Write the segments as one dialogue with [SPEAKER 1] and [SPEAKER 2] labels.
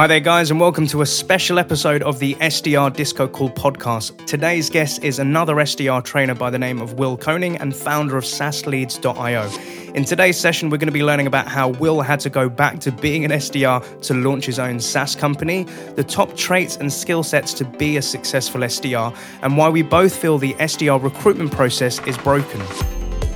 [SPEAKER 1] Hi there, guys, and welcome to a special episode of the SDR Disco Call podcast. Today's guest is another SDR trainer by the name of Will Koning and founder of SaaSleads.io. In today's session, we're going to be learning about how Will had to go back to being an SDR to launch his own SaaS company, the top traits and skill sets to be a successful SDR, and why we both feel the SDR recruitment process is broken.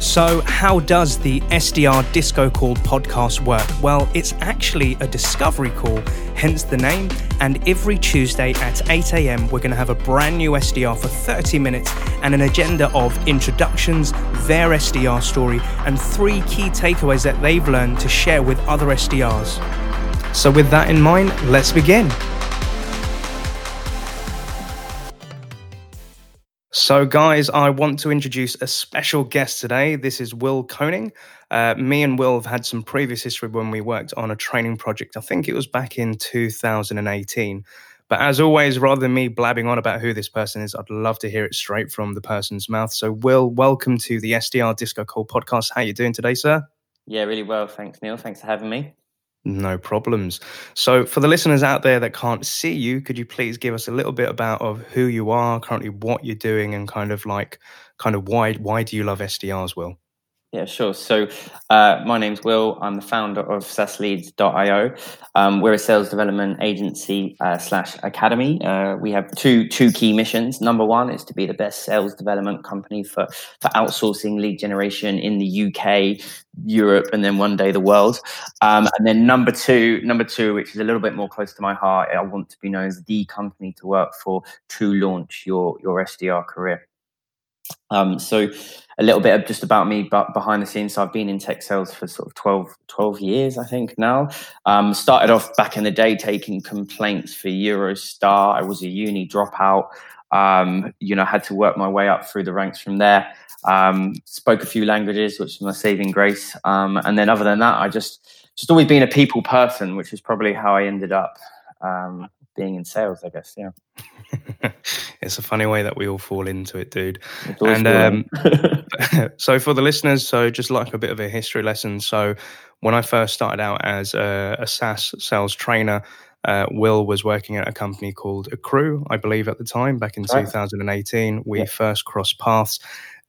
[SPEAKER 1] So, how does the SDR Disco Call podcast work? Well, it's actually a discovery call, hence the name. And every Tuesday at 8 a.m., we're going to have a brand new SDR for 30 minutes and an agenda of introductions, their SDR story, and three key takeaways that they've learned to share with other SDRs. So, with that in mind, let's begin. So, guys, I want to introduce a special guest today. This is Will Koning. Uh, me and Will have had some previous history when we worked on a training project. I think it was back in 2018. But as always, rather than me blabbing on about who this person is, I'd love to hear it straight from the person's mouth. So, Will, welcome to the SDR Disco Call podcast. How are you doing today, sir?
[SPEAKER 2] Yeah, really well. Thanks, Neil. Thanks for having me.
[SPEAKER 1] No problems. So, for the listeners out there that can't see you, could you please give us a little bit about of who you are, currently what you're doing, and kind of like, kind of why why do you love SDRs, Will?
[SPEAKER 2] Yeah, sure. So, uh, my name's Will. I'm the founder of SaaSleads.io. Um, we're a sales development agency uh, slash academy. Uh, we have two two key missions. Number one is to be the best sales development company for for outsourcing lead generation in the UK, Europe, and then one day the world. Um, and then number two, number two, which is a little bit more close to my heart, I want to be known as the company to work for to launch your your SDR career. Um, so a little bit of just about me but behind the scenes. So I've been in tech sales for sort of 12, 12 years, I think now. Um, started off back in the day taking complaints for Eurostar. I was a uni dropout. Um, you know, had to work my way up through the ranks from there. Um, spoke a few languages, which was my saving grace. Um, and then other than that, I just just always been a people person, which is probably how I ended up um, being in sales, I guess. Yeah.
[SPEAKER 1] it's a funny way that we all fall into it, dude. And um, so, for the listeners, so just like a bit of a history lesson. So, when I first started out as a, a SaaS sales trainer, uh, Will was working at a company called Accrue, I believe, at the time, back in right. 2018. We yeah. first crossed paths.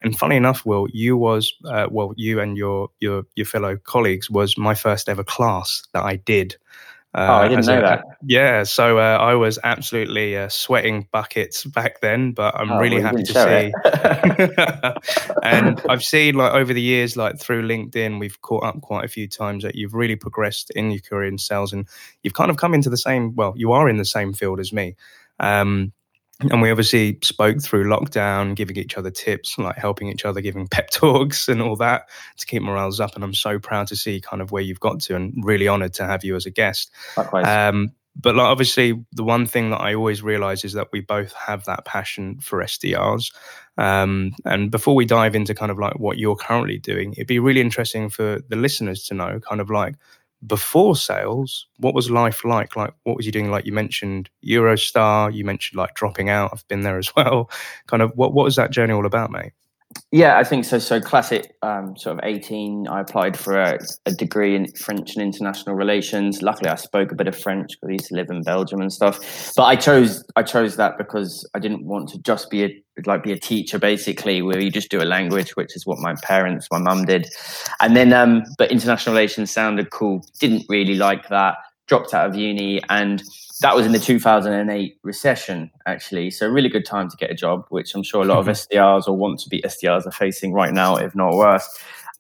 [SPEAKER 1] And funny enough, Will, you was uh, well, you and your your your fellow colleagues was my first ever class that I did
[SPEAKER 2] uh, oh, I didn't know a, that.
[SPEAKER 1] Yeah, so uh, I was absolutely uh, sweating buckets back then, but I'm oh, really well, happy to see. and I've seen like over the years, like through LinkedIn, we've caught up quite a few times that you've really progressed in your career in sales, and you've kind of come into the same. Well, you are in the same field as me. Um, and we obviously spoke through lockdown, giving each other tips, like helping each other, giving pep talks and all that to keep morales up. And I'm so proud to see kind of where you've got to and really honored to have you as a guest.
[SPEAKER 2] Likewise. Um,
[SPEAKER 1] but like obviously the one thing that I always realize is that we both have that passion for SDRs. Um, and before we dive into kind of like what you're currently doing, it'd be really interesting for the listeners to know kind of like before sales, what was life like? Like, what was you doing? Like, you mentioned Eurostar, you mentioned like dropping out. I've been there as well. Kind of, what what was that journey all about, mate?
[SPEAKER 2] Yeah, I think so. So classic, um, sort of eighteen. I applied for a, a, degree in French and international relations. Luckily, I spoke a bit of French because I used to live in Belgium and stuff. But I chose I chose that because I didn't want to just be a like be a teacher, basically, where you just do a language, which is what my parents, my mum did. And then, um, but international relations sounded cool. Didn't really like that. Dropped out of uni and that was in the 2008 recession, actually. So, really good time to get a job, which I'm sure a lot of SDRs or want to be SDRs are facing right now, if not worse.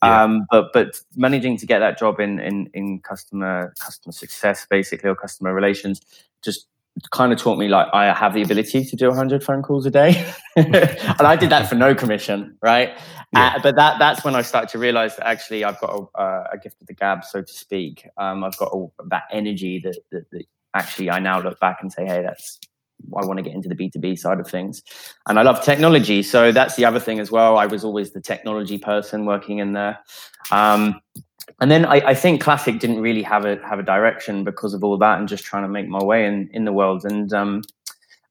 [SPEAKER 2] Yeah. Um, but but managing to get that job in, in in customer customer success, basically, or customer relations, just kind of taught me like I have the ability to do 100 phone calls a day, and I did that for no commission, right? Yeah. Uh, but that that's when I started to realize that actually I've got a, uh, a gift of the gab, so to speak. Um, I've got all that energy that, that, that actually I now look back and say, hey, that's I want to get into the B2B side of things. And I love technology. So that's the other thing as well. I was always the technology person working in there. Um, and then I, I, think classic didn't really have a have a direction because of all that and just trying to make my way in, in the world. And um,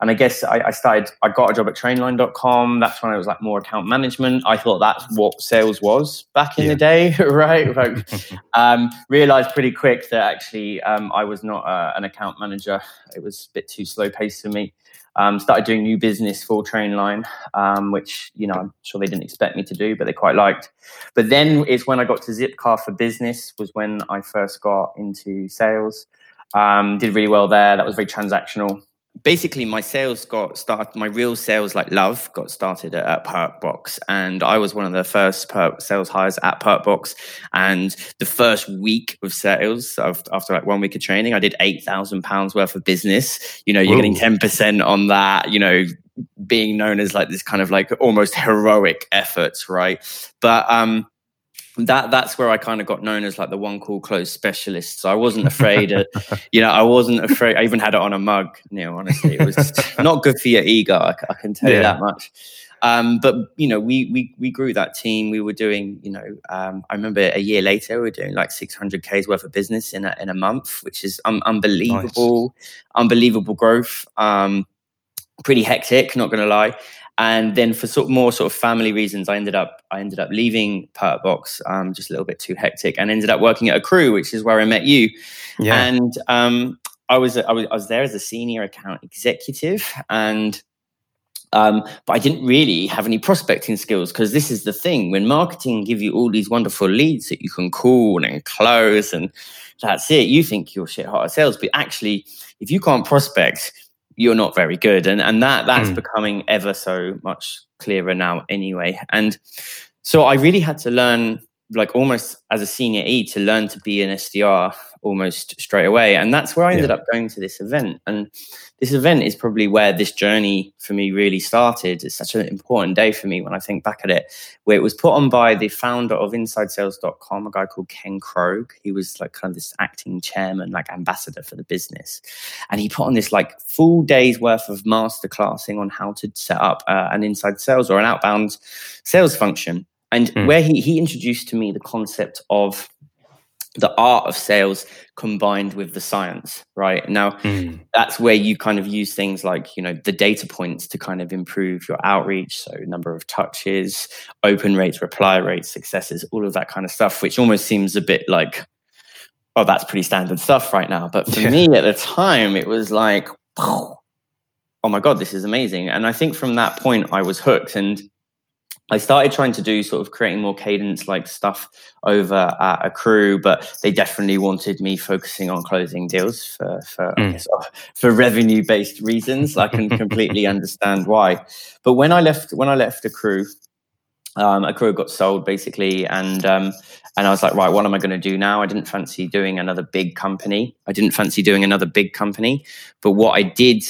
[SPEAKER 2] and I guess I, I, started, I got a job at trainline.com. That's when I was like more account management. I thought that's what sales was back in yeah. the day, right? Like, um, realized pretty quick that actually um, I was not uh, an account manager. It was a bit too slow paced for me. Um, started doing new business for Trainline, um, which you know I'm sure they didn't expect me to do, but they quite liked. But then it's when I got to Zipcar for Business was when I first got into sales. Um, did really well there. That was very transactional basically my sales got started my real sales like love got started at, at perkbox. And i was one of the first perk sales hires at perkbox. And the first week of sales after like one week of training i did 8000 pounds worth of business. You know you're Whoa. getting 10% on that you know being known as like this kind of like almost heroic efforts right? But um that that's where I kind of got known as like the one call close specialist. So I wasn't afraid, of, you know, I wasn't afraid. I even had it on a mug. You know, honestly, it was not good for your ego. I, I can tell yeah. you that much. Um, but you know, we we we grew that team. We were doing, you know, um, I remember a year later we were doing like 600 k's worth of business in a in a month, which is un- unbelievable, nice. unbelievable growth. Um, pretty hectic, not going to lie and then for sort of more sort of family reasons i ended up i ended up leaving perkbox um, just a little bit too hectic and ended up working at Accrue which is where i met you yeah. and um, I, was, I was i was there as a senior account executive and um, but I didn't really have any prospecting skills because this is the thing when marketing give you all these wonderful leads that you can call and close and that's it. You think you're shit hot at sales, but actually, if you can't prospect, you're not very good and and that that's mm. becoming ever so much clearer now anyway and so i really had to learn like almost as a senior e to learn to be an sdr almost straight away and that's where i ended yeah. up going to this event and this event is probably where this journey for me really started. It's such an important day for me when I think back at it, where it was put on by the founder of InsideSales.com, a guy called Ken Krogue. He was like kind of this acting chairman, like ambassador for the business. And he put on this like full day's worth of masterclassing on how to set up uh, an inside sales or an outbound sales function. And mm. where he, he introduced to me the concept of the art of sales combined with the science right now mm. that's where you kind of use things like you know the data points to kind of improve your outreach so number of touches open rates reply rates successes all of that kind of stuff which almost seems a bit like oh that's pretty standard stuff right now but for yeah. me at the time it was like oh my god this is amazing and i think from that point i was hooked and I started trying to do sort of creating more cadence like stuff over at Accrue, but they definitely wanted me focusing on closing deals for for, mm. guess, uh, for revenue based reasons. I can completely understand why. But when I left when I left crew um, Accrue got sold basically, and um, and I was like, right, what am I going to do now? I didn't fancy doing another big company. I didn't fancy doing another big company, but what I did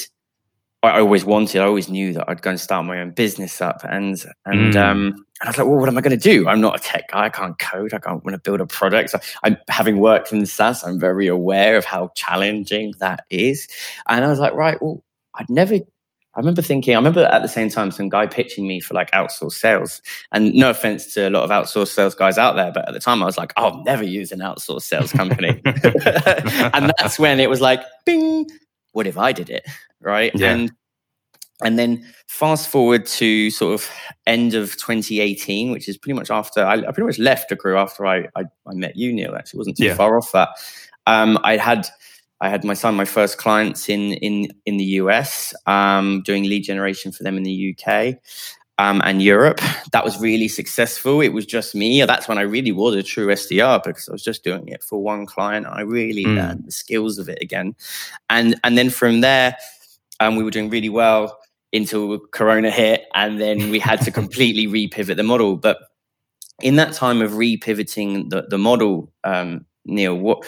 [SPEAKER 2] I always wanted. I always knew that I'd go and start my own business up, and and mm. um, and I was like, well, what am I going to do? I'm not a tech guy. I can't code. I can't want to build a product. So I'm having worked in SaaS. I'm very aware of how challenging that is, and I was like, right, well, I'd never. I remember thinking. I remember at the same time some guy pitching me for like outsourced sales, and no offense to a lot of outsourced sales guys out there, but at the time I was like, I'll never use an outsourced sales company, and that's when it was like, bing what if I did it? Right. Yeah. And and then fast forward to sort of end of 2018, which is pretty much after I, I pretty much left Accrue after I, I, I met you, Neil. Actually, wasn't too yeah. far off that. Um, I had I had my son, my first clients in in in the US, um, doing lead generation for them in the UK, um, and Europe. That was really successful. It was just me. That's when I really was a true SDR because I was just doing it for one client. I really mm. learned the skills of it again, and and then from there, um, we were doing really well until Corona hit, and then we had to completely repivot the model. But in that time of repivoting the the model, um, Neil, what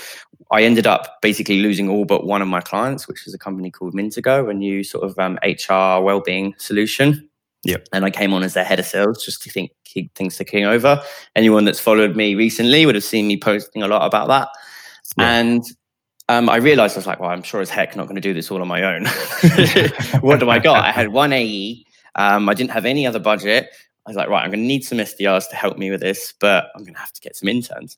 [SPEAKER 2] I ended up basically losing all but one of my clients, which was a company called Mintago, a new sort of um, HR well-being solution.
[SPEAKER 1] Yeah.
[SPEAKER 2] And I came on as their head of sales just to think keep things ticking over. Anyone that's followed me recently would have seen me posting a lot about that. Yeah. And um, I realized I was like, well, I'm sure as heck not going to do this all on my own. what do I got? I had one AE. Um, I didn't have any other budget. I was like, right, I'm going to need some SDRs to help me with this, but I'm going to have to get some interns.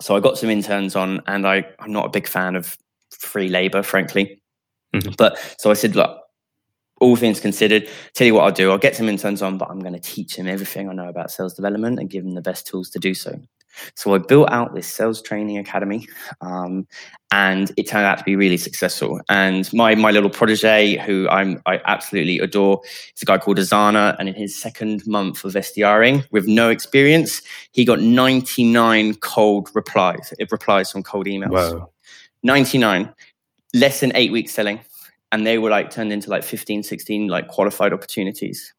[SPEAKER 2] So I got some interns on, and I, I'm not a big fan of free labor, frankly. Mm-hmm. But so I said, look, all things considered, tell you what I'll do. I'll get some interns on, but I'm going to teach them everything I know about sales development and give them the best tools to do so. So I built out this sales training academy, um, and it turned out to be really successful. And my my little protege, who I'm I absolutely adore, is a guy called Azana. And in his second month of SDRing, with no experience, he got 99 cold replies. It replies from cold emails.
[SPEAKER 1] Wow.
[SPEAKER 2] 99, less than eight weeks selling and they were like turned into like 15 16 like qualified opportunities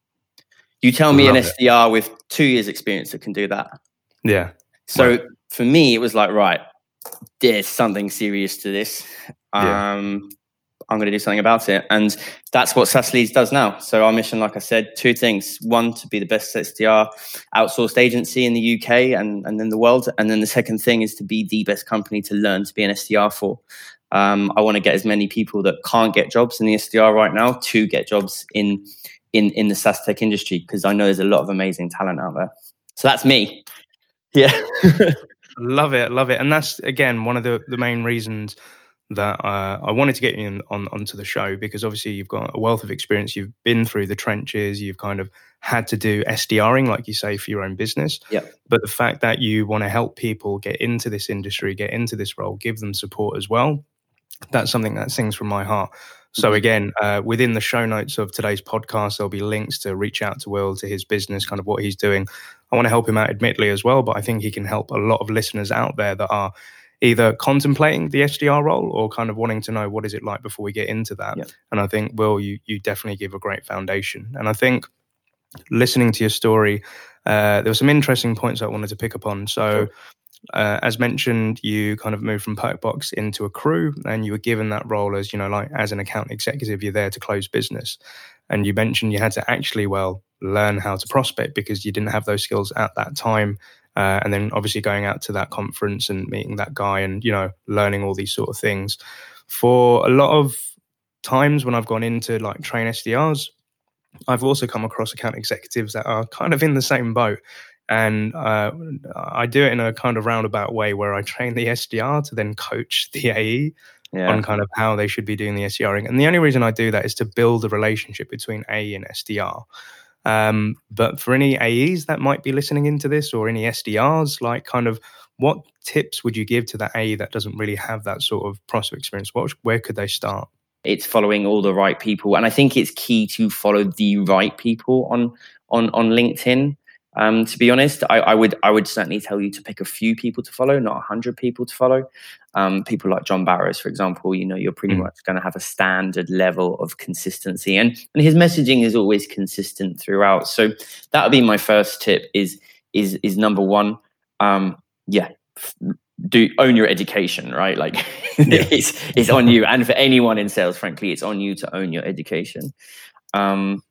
[SPEAKER 2] you tell me an sdr with two years experience that can do that
[SPEAKER 1] yeah
[SPEAKER 2] so right. for me it was like right there's something serious to this yeah. um i'm going to do something about it and that's what Leads does now so our mission like i said two things one to be the best sdr outsourced agency in the uk and, and then the world and then the second thing is to be the best company to learn to be an sdr for um, I want to get as many people that can't get jobs in the SDR right now to get jobs in in in the SaaS tech industry because I know there's a lot of amazing talent out there. So that's me. Yeah.
[SPEAKER 1] love it, love it, and that's again one of the the main reasons that uh, I wanted to get you in, on onto the show because obviously you've got a wealth of experience. You've been through the trenches. You've kind of had to do SDRing, like you say, for your own business.
[SPEAKER 2] Yeah.
[SPEAKER 1] But the fact that you want to help people get into this industry, get into this role, give them support as well, that's something that sings from my heart. So mm-hmm. again, uh, within the show notes of today's podcast, there'll be links to reach out to Will, to his business, kind of what he's doing. I want to help him out, admittedly, as well, but I think he can help a lot of listeners out there that are either contemplating the SDR role or kind of wanting to know what is it like before we get into that. And I think, Will, you you definitely give a great foundation. And I think listening to your story, uh, there were some interesting points I wanted to pick up on. So. Sure uh, as mentioned, you kind of moved from Perkbox into Accrue, and you were given that role as you know, like as an account executive, you're there to close business. And you mentioned you had to actually well learn how to prospect because you didn't have those skills at that time. Uh, and then obviously going out to that conference and meeting that guy, and you know, learning all these sort of things. For a lot of times when I've gone into like train SDRs, I've also come across account executives that are kind of in the same boat and uh, I do it in a kind of roundabout way where I train the SDR to then coach the AE yeah. on kind of how they should be doing the SDRing. And the only reason I do that is to build a relationship between AE and SDR. Um, but for any AEs that might be listening into this or any SDRs, like kind of what tips would you give to that AE that doesn't really have that sort of prospect experience? What, where could they start?
[SPEAKER 2] It's following all the right people, and I think it's key to follow the right people on on on LinkedIn. Um, to be honest, I, I, would I would certainly tell you to pick a few people to follow, not a hundred people to follow. Um, people like John Barrows, for example, you know, you're pretty mm. much going to have a standard level of consistency, and and his messaging is always consistent throughout. So that would be my first tip: is is is number one, um, yeah, do own your education, right? Like yeah. it's it's on you, and for anyone in sales, frankly, it's on you to own your education. Um,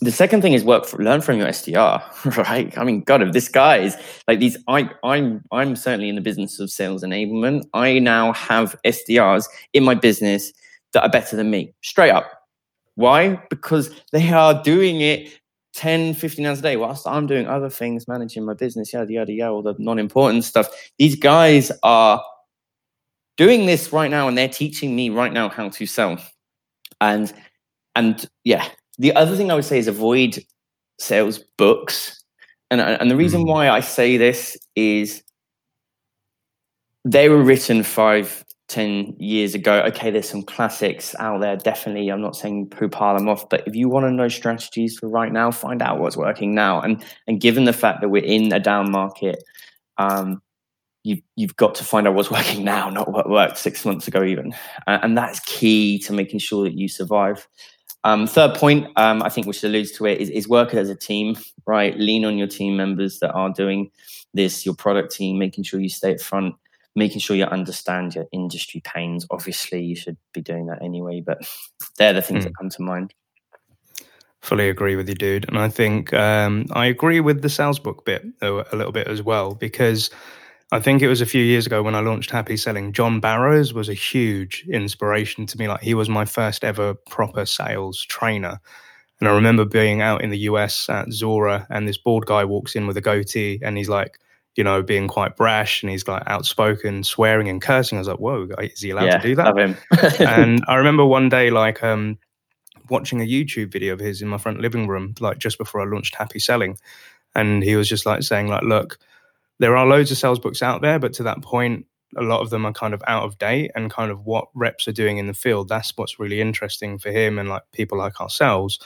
[SPEAKER 2] the second thing is work for, learn from your SDR, right? I mean, God, if this guy is like these, I, I'm, I'm certainly in the business of sales enablement. I now have SDRs in my business that are better than me, straight up. Why? Because they are doing it 10, 15 hours a day whilst I'm doing other things, managing my business, yada, yada, yada, all the non important stuff. These guys are doing this right now and they're teaching me right now how to sell. And, and yeah, the other thing I would say is avoid sales books. And, and the reason mm. why I say this is they were written five, ten years ago. Okay, there's some classics out there, definitely. I'm not saying poo pile them off, but if you want to know strategies for right now, find out what's working now. And and given the fact that we're in a down market, um, you've you've got to find out what's working now, not what worked six months ago, even. and that's key to making sure that you survive. Um, third point, um, I think, which alludes to it, is, is work as a team, right? Lean on your team members that are doing this, your product team, making sure you stay at front, making sure you understand your industry pains. Obviously, you should be doing that anyway, but they're the things mm. that come to mind.
[SPEAKER 1] Fully agree with you, dude. And I think um, I agree with the sales book bit a little bit as well, because I think it was a few years ago when I launched Happy Selling. John Barrows was a huge inspiration to me. Like he was my first ever proper sales trainer. And I remember being out in the US at Zuora, and this bald guy walks in with a goatee, and he's like, you know, being quite brash, and he's like outspoken, swearing and cursing. I was like, whoa, is he allowed
[SPEAKER 2] yeah,
[SPEAKER 1] to do that?
[SPEAKER 2] Love him.
[SPEAKER 1] and I remember one day, like, um, watching a YouTube video of his in my front living room, like just before I launched Happy Selling, and he was just like saying, like, look, there are loads of sales books out there, but to that point, a lot of them are kind of out of date and kind of what reps are doing in the field. That's what's really interesting for him and like people like ourselves.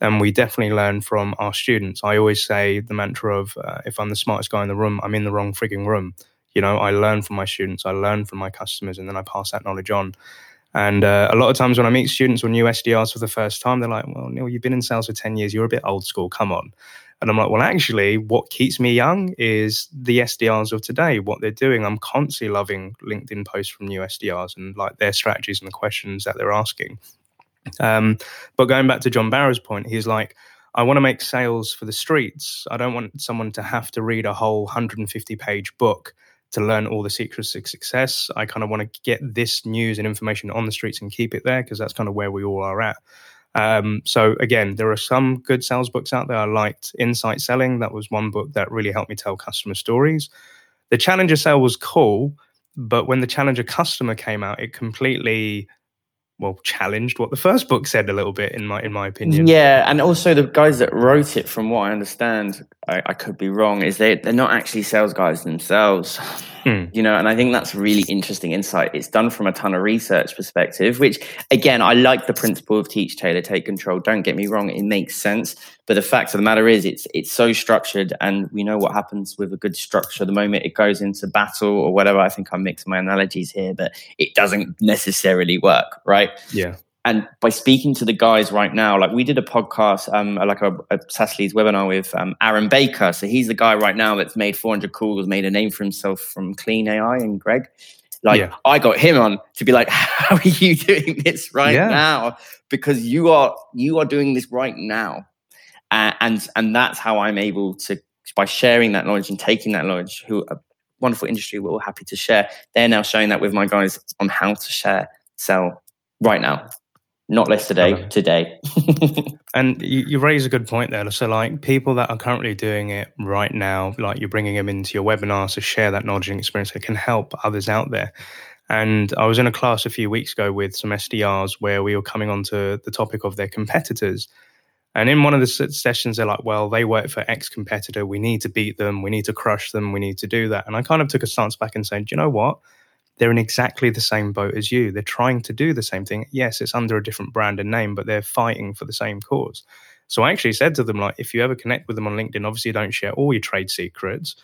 [SPEAKER 1] And we definitely learn from our students. I always say the mantra of uh, if I'm the smartest guy in the room, I'm in the wrong frigging room. You know, I learn from my students, I learn from my customers, and then I pass that knowledge on. And uh, a lot of times when I meet students or new SDRs for the first time, they're like, well, Neil, you've been in sales for 10 years. You're a bit old school. Come on. And I'm like, well, actually, what keeps me young is the SDRs of today, what they're doing. I'm constantly loving LinkedIn posts from new SDRs and like their strategies and the questions that they're asking. Um, but going back to John Barrows' point, he's like, I want to make sales for the streets. I don't want someone to have to read a whole 150 page book to learn all the secrets of success. I kind of want to get this news and information on the streets and keep it there because that's kind of where we all are at. Um, so again, there are some good sales books out there. I liked Insight Selling. That was one book that really helped me tell customer stories. The Challenger sale was cool, but when the Challenger customer came out, it completely well challenged what the first book said a little bit in my in my opinion.
[SPEAKER 2] Yeah, and also the guys that wrote it, from what I understand, I, I could be wrong, is they they're not actually sales guys themselves. Hmm. You know, and I think that's really interesting insight. It's done from a ton of research perspective, which again, I like the principle of teach, tailor, take control. Don't get me wrong, it makes sense. But the fact of the matter is it's it's so structured and we know what happens with a good structure. The moment it goes into battle or whatever, I think I'm mixing my analogies here, but it doesn't necessarily work, right?
[SPEAKER 1] Yeah
[SPEAKER 2] and by speaking to the guys right now, like we did a podcast, um, like a, a SaaS Leads webinar with um, Aaron Baker. So he's the guy right now that's made 400 calls, made a name for himself from Clean AI and Greg. Like yeah. I got him on to be like, how are you doing this right yeah. now? Because you are you are doing this right now, uh, and and that's how I'm able to by sharing that knowledge and taking that knowledge. Who a wonderful industry we're all happy to share. They're now showing that with my guys on how to share sell right now not yesterday, today. Today.
[SPEAKER 1] And you, you, raise a good point there. So, like people that are currently doing it right now, like you're bringing them into your webinars to share that knowledge and experience that can help others out there. And I was in a class a few weeks ago with some SDRs where we were coming on to the topic of their competitors. And in one of the sessions, they're like, well, they work for X competitor. We need to beat them. We need to crush them. We need to do that. And I kind of took a stance back and said, you know what? they're in exactly the same boat as you. They're trying to do the same thing. Yes, it's under a different brand and name, but they're fighting for the same cause. So I actually said to them, like, if you ever connect with them on LinkedIn, obviously don't share all your trade secrets,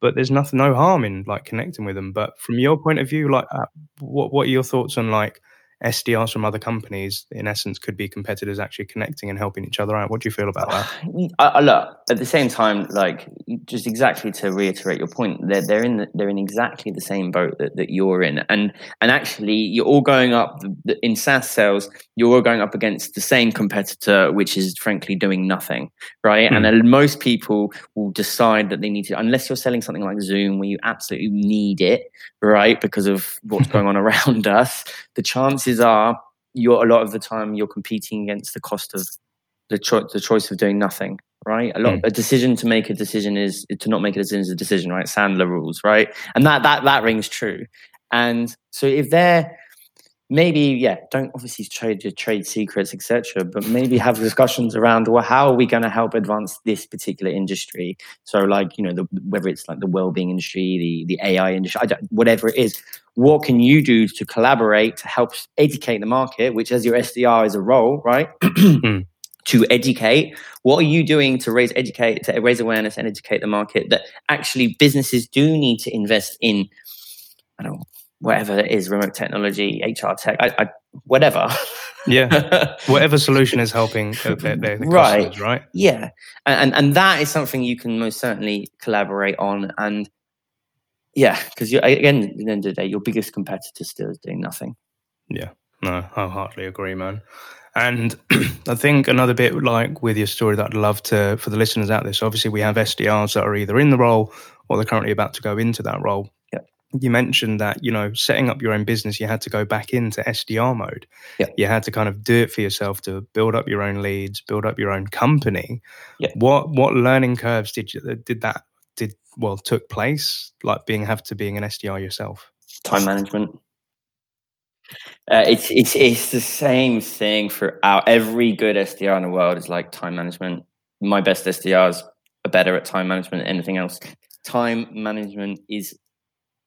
[SPEAKER 1] but there's nothing, no harm in like connecting with them. But from your point of view, like, uh, what what are your thoughts on like SDRs from other companies, in essence, could be competitors actually connecting and helping each other out. What do you feel about that?
[SPEAKER 2] I, I look at the same time, like just exactly to reiterate your point, they're they're in the, they're in exactly the same boat that, that you're in, and and actually you're all going up in SaaS sales. You're all going up against the same competitor, which is frankly doing nothing, right? Mm. And most people will decide that they need to, unless you're selling something like Zoom, where you absolutely need it, right, because of what's going on around us. The chances chances are you're a lot of the time you're competing against the cost of the, cho- the choice of doing nothing right? A lot mm. a decision to make a decision is to not make a decision is a decision right? Sandler rules right? And that that that rings true. And so if they're maybe yeah don't obviously trade your trade secrets etc but maybe have discussions around well how are we going to help advance this particular industry so like you know the, whether it's like the well-being industry the the ai industry whatever it is what can you do to collaborate to help educate the market which as your sdr is a role right hmm. to educate what are you doing to raise educate to raise awareness and educate the market that actually businesses do need to invest in i don't know whatever it is, remote technology, HR tech, I, I, whatever.
[SPEAKER 1] yeah, whatever solution is helping their, their, right, right?
[SPEAKER 2] Yeah, and, and and that is something you can most certainly collaborate on, and yeah, because again, at the end of the day, your biggest competitor still is doing nothing.
[SPEAKER 1] Yeah, no, I heartily agree, man. And I think another bit like with your story that I'd love to for the listeners out there. So obviously we have SDRs that are either in the role or they're currently about to go into that role you mentioned that you know setting up your own business you had to go back into sdr mode
[SPEAKER 2] yeah.
[SPEAKER 1] you had to kind of do it for yourself to build up your own leads build up your own company
[SPEAKER 2] yeah.
[SPEAKER 1] what what learning curves did you did that did well took place like being have to being an sdr yourself
[SPEAKER 2] time management Uh, it's it's it's the same thing for our every good SDR in the world is like time management. My best SDRs are better at time management than anything else. Time management is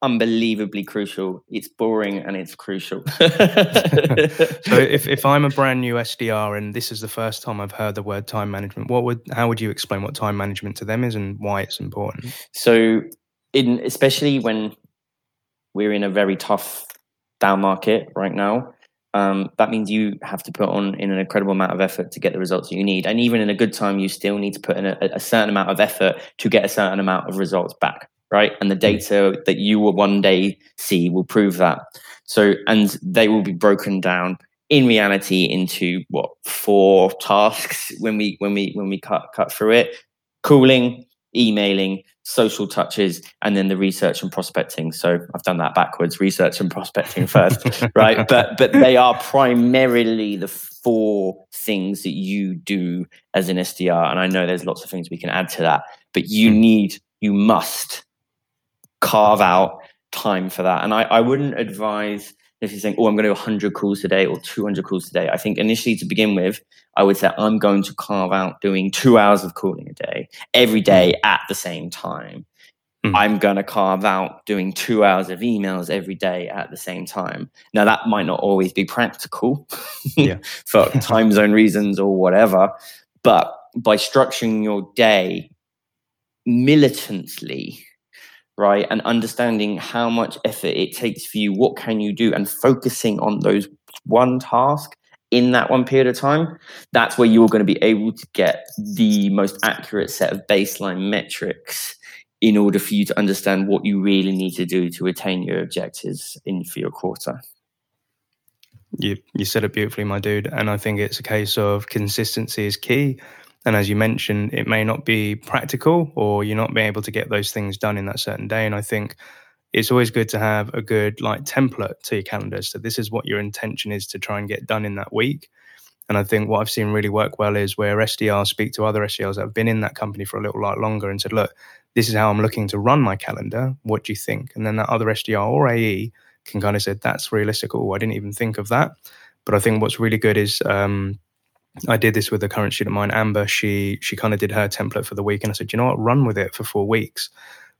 [SPEAKER 2] unbelievably crucial. It's boring and it's crucial. so
[SPEAKER 1] if, if I'm a brand new SDR and this is the first time I've heard the word time management, what would how would you explain what time management to them is and why it's important?
[SPEAKER 2] So in especially when we're in a very tough down market right now, um, that means you have to put on in an incredible amount of effort to get the results that you need. And even in a good time, you still need to put in a, a certain amount of effort to get a certain amount of results back right? And the hmm. data that you will one day see will prove that. So, and they will be broken down in reality into what four tasks when we when we when we cut cut through it: calling, emailing, social touches, and then the research and prospecting. So I've done that backwards: research and prospecting first, right? But but they are primarily the four things that you do as an SDR. And I know there's lots of things we can add to that, but you hmm. need you must carve out time for that. And I, I wouldn't advise if you're saying, oh, I'm going to do 100 calls today or 200 calls today. I think initially to begin with, I would say I'm going to carve out doing two hours of calling a day every day mm. at the same time. Mm. I'm going to carve out doing two hours of emails every day at the same time. Now, that might not always be practical yeah. for time zone reasons or whatever, but by structuring your day militantly, right? And understanding how much effort it takes for you, what can you do, and focusing on those one task in that one period of time, that's where you're going to be able to get the most accurate set of baseline metrics in order for you to understand what you really need to do to attain your objectives in for your quarter.
[SPEAKER 1] You you said it beautifully, my dude. And I think it's a case of consistency is key. And as you mentioned, it may not be practical or you're not being able to get those things done in that certain day. And I think it's always good to have a good like template to your calendar. So this is what your intention is to try and get done in that week. And I think what I've seen really work well is where SDRs speak to other SDRs that have been in that company for a little while longer and said, look, this is how I'm looking to run my calendar. What do you think? And then that other SDR or AE can kind of say, that's realistic. Oh, I didn't even think of that. But I think what's really good is um, I did this with a current student of mine, Amber. She she kind of did her template for the week, and I said, you know what, run with it for four weeks.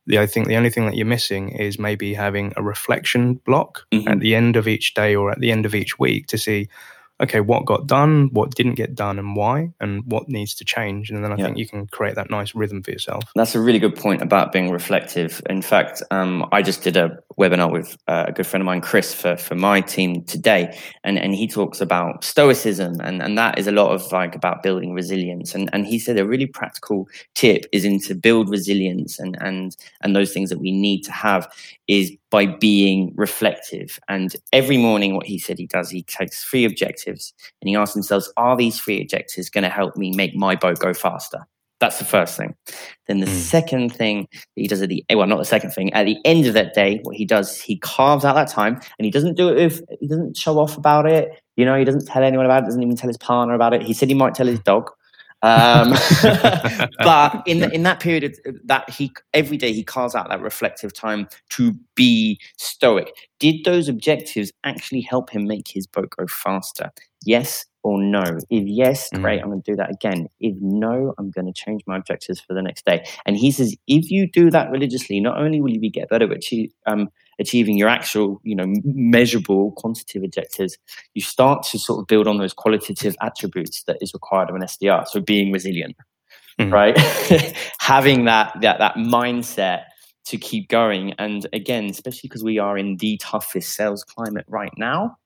[SPEAKER 1] The, I think the only thing that you're missing is maybe having a reflection block mm-hmm. at the end of each day or at the end of each week to see, okay, what got done, what didn't get done, and why, and what needs to change. And then I yeah. think you can create that nice rhythm for yourself.
[SPEAKER 2] That's a really good point about being reflective. In fact, um, I just did a webinar with uh, a good friend of mine, Chris, for, for my team today, and, and he talks about stoicism, and, and that is a lot of like about building resilience. And and he said a really practical tip is into build resilience and and and those things that we need to have is by being reflective. And every morning, what he said he does, he takes three objectives and he asks himself, are these three objectives going to help me make my boat go faster? That's the first thing. Then the mm. second thing that he does at the well, not the second thing. At the end of that day, what he does, he carves out that time, and he doesn't do it with he doesn't show off about it. You know, he doesn't tell anyone about it. Doesn't even tell his partner about it. He said he might tell his dog, um, but in the, in that period of, that he every day he carves out that reflective time to be stoic. Did those objectives actually help him make his boat go faster? Yes or no? If yes, mm. great, I'm going to do that again. If no, I'm going to change my objectives for the next day. And he says, if you do that religiously, not only will you be get better at achieve, um, achieving your actual, you know, measurable quantitative objectives, you start to sort of build on those qualitative attributes that is required of an SDR. So being resilient, mm-hmm. right? Having that that that mindset to keep going. And again, especially because we are in the toughest sales climate right now,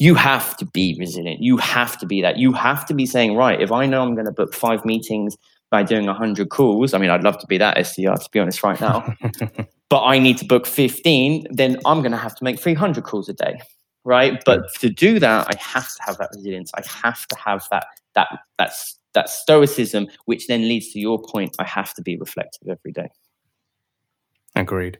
[SPEAKER 2] you have to be resilient. You have to be that. You have to be saying, right, if I know I'm going to book five meetings by doing 100 calls, I mean, I'd love to be that SDR, to be honest, right now. but I need to book 15, then I'm going to have to make 300 calls a day. Right. But to do that, I have to have that resilience. I have to have that, that, that's, that stoicism, which then leads to your point. I have to be reflective every day.
[SPEAKER 1] Agreed.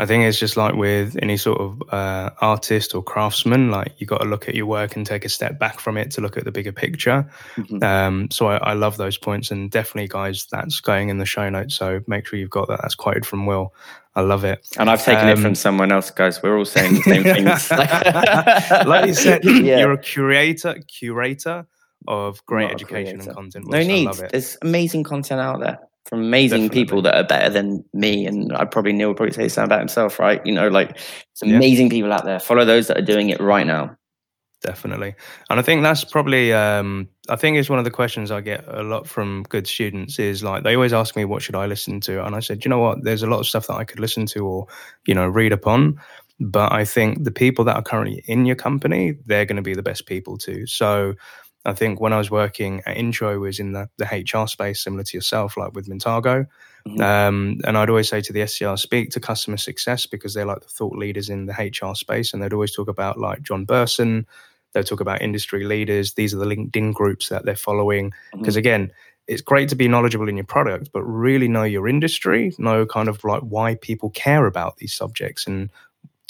[SPEAKER 1] I think it's just like with any sort of uh, artist or craftsman, like you got to look at your work and take a step back from it to look at the bigger picture. Mm-hmm. Um, so I, I, love those points, and definitely, guys, that's going in the show notes. So make sure you've got that. That's quoted from Will. I love it.
[SPEAKER 2] And I've taken um, it from um, someone else, guys. We're all saying the same things.
[SPEAKER 1] like you said, yeah. you're a curator, curator of great Not education and content.
[SPEAKER 2] No need. There's amazing content out there from amazing Definitely. people that are better than me. And I probably Neil would probably say something about himself, right? You know, like it's amazing yeah. people out there. Follow those that are doing it right now.
[SPEAKER 1] Definitely. And I think that's probably um, I think it's one of the questions I get a lot from good students is like they always ask me what should I listen to? And I said, you know what, there's a lot of stuff that I could listen to or, you know, read upon. But I think the people that are currently in your company, they're going to be the best people too. So I think when I was working at Intro was in the, the HR space, similar to yourself, like with Mintago. Mm-hmm. Um, and I'd always say to the SDR, speak to customer success because they're like the thought leaders in the HR space. And they'd always talk about like John Bersin. They'll talk about industry leaders. These are the LinkedIn groups that they're following. Because mm-hmm. again, it's great to be knowledgeable in your product, but really know your industry, know kind of like why people care about these subjects and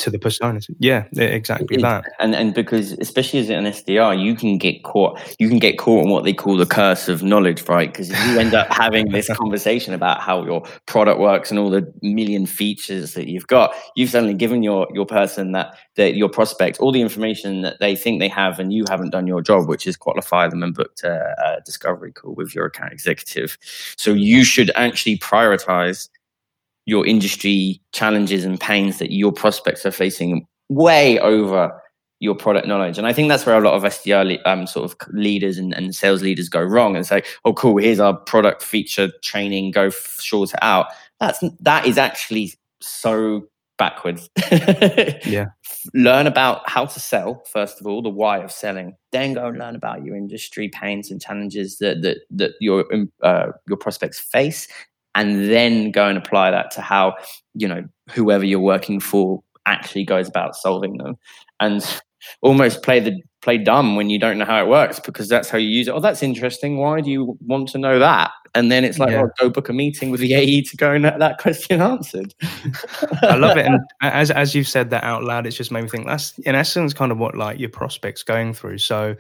[SPEAKER 1] to the personas. Yeah, exactly that.
[SPEAKER 2] And and because especially as an SDR, you can get caught. You can get caught on what they call the curse of knowledge, right? Because you end up having this conversation about how your product works and all the million features that you've got, you've suddenly given your your person that that your prospect all the information that they think they have, and you haven't done your job, which is qualify them and booked a, uh, a discovery call with your account executive. So you should actually prioritize your industry challenges and pains that your prospects are facing way over your product knowledge. And I think that's where a lot of SDR um, sort of leaders and, and, sales leaders go wrong and say, "Oh, cool, here's our product feature training. Go short it out." That's that is actually so backwards.
[SPEAKER 1] yeah.
[SPEAKER 2] Learn about how to sell first of all, the why of selling. Then go and learn about your industry pains and challenges that that that your um, uh, your prospects face, and then go and apply that to how you know whoever you're working for actually goes about solving them. And almost play the play dumb when you don't know how it works because that's how you use it. Oh that's interesting. Why do you want to know that? And then it's like yeah. oh go book a meeting with the ae to go and get that question answered.
[SPEAKER 1] I love it. And as as you've said that out loud it's just made me think that's in essence kind of what like your prospects going through. So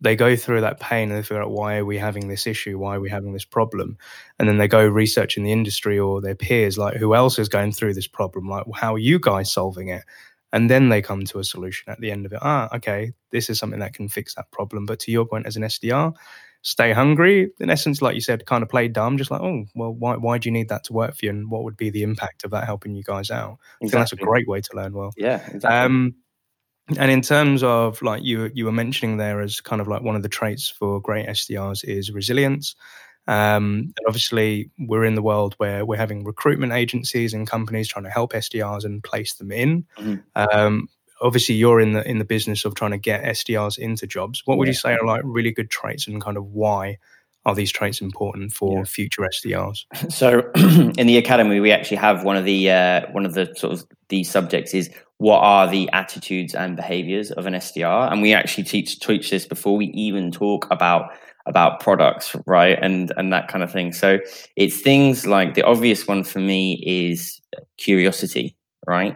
[SPEAKER 1] they go through that pain and they figure out why are we having this issue why are we having this problem? And then they go research in the industry or their peers like who else is going through this problem? Like how are you guys solving it? And then they come to a solution at the end of it. Ah okay this is something that can fix that problem. But to your point as an sdr stay hungry. In essence like you said kind of play dumb just like oh well why, why do you need that to work for you? And what would be the impact of that helping you guys out? Exactly. i think that's a great way to learn well.
[SPEAKER 2] Yeah exactly. um
[SPEAKER 1] and in terms of like you you were mentioning there as kind of like one of the traits for great SDRs is resilience. Um, and obviously, we're in the world where we're having recruitment agencies and companies trying to help SDRs and place them in. Mm-hmm. Um, obviously, you're in the in the business of trying to get SDRs into jobs. What would yeah. you say are like really good traits, and kind of why are these traits important for yeah. future SDRs?
[SPEAKER 2] So, in the academy, we actually have one of the uh, one of the sort of the subjects is what are the attitudes and behaviors of an SDR, and we actually teach teach this before we even talk about about products, right, and and that kind of thing. So, it's things like the obvious one for me is curiosity, right?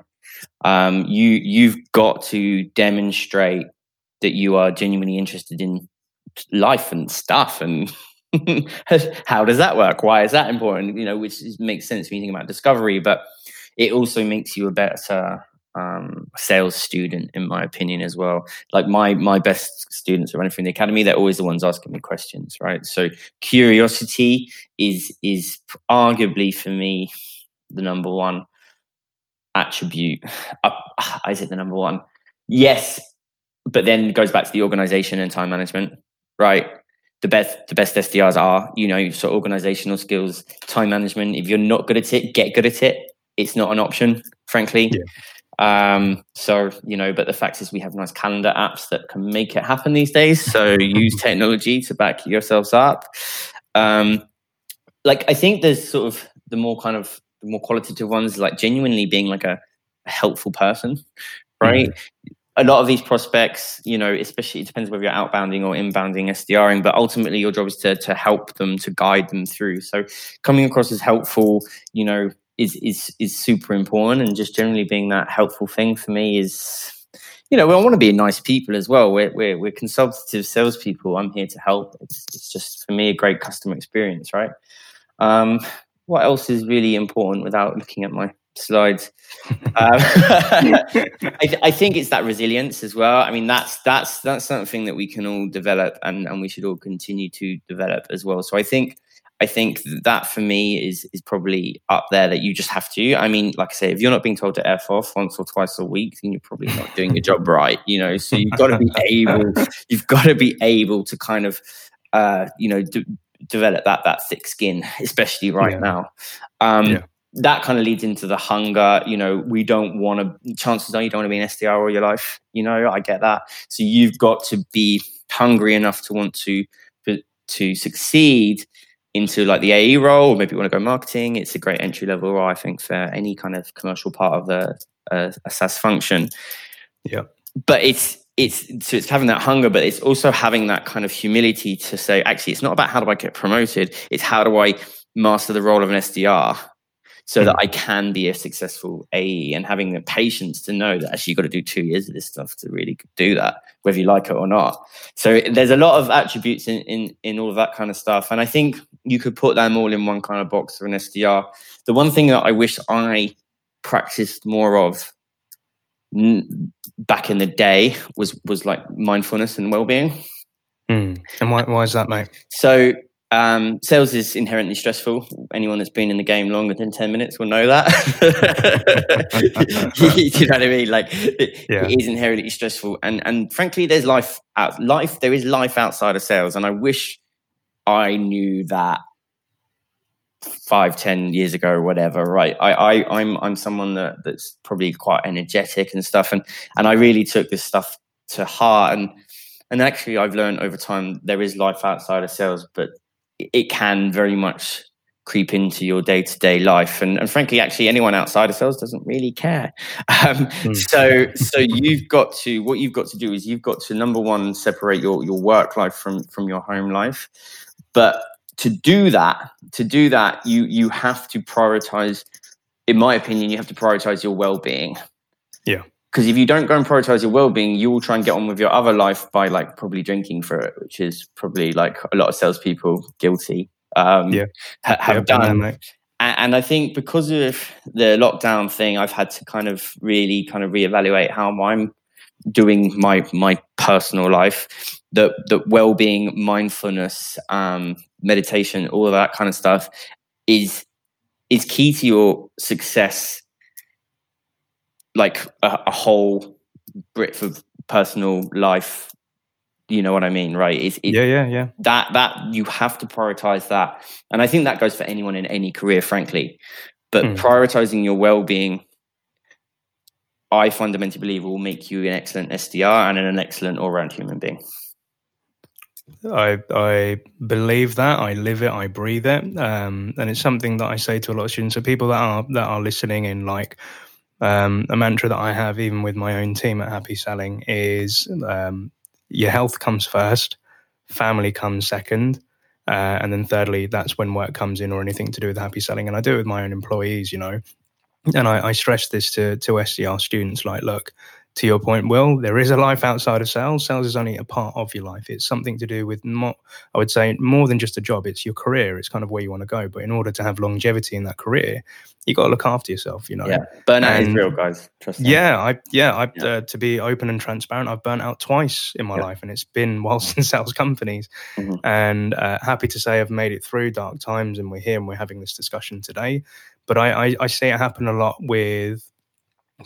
[SPEAKER 2] Um, you you've got to demonstrate that you are genuinely interested in life and stuff and how does that work? Why is that important? You know, which is, makes sense when you think about discovery, but it also makes you a better um, sales student, in my opinion, as well. Like my my best students are running from the academy; they're always the ones asking me questions, right? So curiosity is is arguably for me the number one attribute. Uh, is it the number one? Yes, but then goes back to the organization and time management, right? the best the best SDRs are, you know, so organizational skills, time management. If you're not good at it, get good at it. It's not an option, frankly. Yeah. Um, so you know, but the fact is, we have nice calendar apps that can make it happen these days. So use technology to back yourselves up. Um, like I think there's sort of the more kind of the more qualitative ones, like genuinely being like a, a helpful person, right? Mm-hmm a lot of these prospects, you know, especially it depends whether you're outbounding or inbounding SDRing, but ultimately your job is to to help them, to guide them through. So coming across as helpful, you know, is is is super important, and just generally being that helpful thing for me is. You know, we want to be nice people as well. We're, we're, we're consultative salespeople. I'm here to help. It's, it's just, for me, a great customer experience, right? Um, what else is really important without looking at my slides. um, I, I, think it's that resilience as well. I mean, that's that's that's something that we can all develop, and and we should all continue to develop as well. So I think I think that for me is is probably up there that you just have to. I mean, like I say, if you're not being told to f off once or twice a week, then you're probably not doing your job right. You know, so you've got to be able, you've got to be able to kind of, uh, you know, d- develop that that thick skin, especially right yeah. now. Um, yeah that kind of leads into the hunger. You know, we don't want to, chances are you don't want to be an SDR all your life. You know, I get that. So you've got to be hungry enough to want to, to succeed into like the AE role, or maybe you want to go marketing. It's a great entry level role, I think, for any kind of commercial part of the uh, a SaaS function.
[SPEAKER 1] Yeah.
[SPEAKER 2] But it's, it's so it's having that hunger, but it's also having that kind of humility to say, actually, it's not about how do I get promoted. It's how do I master the role of an SDR so that I can be a successful AE and having the patience to know that actually you've got to do two years of this stuff to really do that, whether you like it or not. So there's a lot of attributes in, in, in all of that kind of stuff. And I think you could put them all in one kind of box for an SDR. The one thing that I wish I practiced more of back in the day was was like mindfulness and well-being.
[SPEAKER 1] Mm. And why, why is that, mate?
[SPEAKER 2] So um, sales is inherently stressful. Anyone that's been in the game longer than 10 minutes will know that. you know what I mean? Like it, yeah. it is inherently stressful. And, and frankly, there's life out life. There is life outside of sales. And I wish I knew that five, ten years ago or whatever. Right. I, I, I'm, I'm someone that that's probably quite energetic and stuff. And, and I really took this stuff to heart and, and actually I've learned over time there is life outside of sales, but it can very much creep into your day-to-day life. And, and frankly actually anyone outside of sales doesn't really care. Um, mm. so so you've got to what you've got to do is you've got to number one separate your your work life from from your home life. But to do that to do that you you have to prioritize in my opinion you have to prioritize your well-being.
[SPEAKER 1] Yeah
[SPEAKER 2] because if you don't go and prioritize your well-being, you will try and get on with your other life by like probably drinking for it, which is probably like a lot of salespeople guilty. Um, yeah, ha- have yeah, done. and, and I think because of the lockdown thing, I've had to kind of really kind of reevaluate how I'm doing my my personal life. That that well-being, mindfulness, um, meditation, all of that kind of stuff is is key to your success like a, a whole breadth of personal life you know what I mean, right?
[SPEAKER 1] It's, it, yeah, yeah, yeah.
[SPEAKER 2] That that you have to prioritize that, and I think that goes for anyone in any career, frankly. But mm. prioritizing your well-being, I fundamentally believe, will make you an excellent SDR and an excellent all-round human being.
[SPEAKER 1] I I believe that I live it, I breathe it, um, and it's something that I say to a lot of students. So people that are that are listening in, like um, a mantra that I have, even with my own team at Happy Selling, is um, your health comes first, family comes second, uh, and then thirdly, that's when work comes in or anything to do with happy selling. And I do it with my own employees, you know. And I, I stress this to to SDR students, like, look, to your point, Will, there is a life outside of sales. Sales is only a part of your life. It's something to do with more, I would say, more than just a job. It's your career. It's kind of where you want to go. But in order to have longevity in that career, you got to look after yourself. You know.
[SPEAKER 2] Yeah, burnout and, is real, guys. Trust
[SPEAKER 1] me. Yeah, I yeah, I yeah. Uh, to be open and transparent, I've burnt out twice in my yeah. life, and it's been whilst in sales companies. Mm-hmm. And uh, happy to say I've made it through dark times, and we're here and we're having this discussion today. But I, I, I see it happen a lot with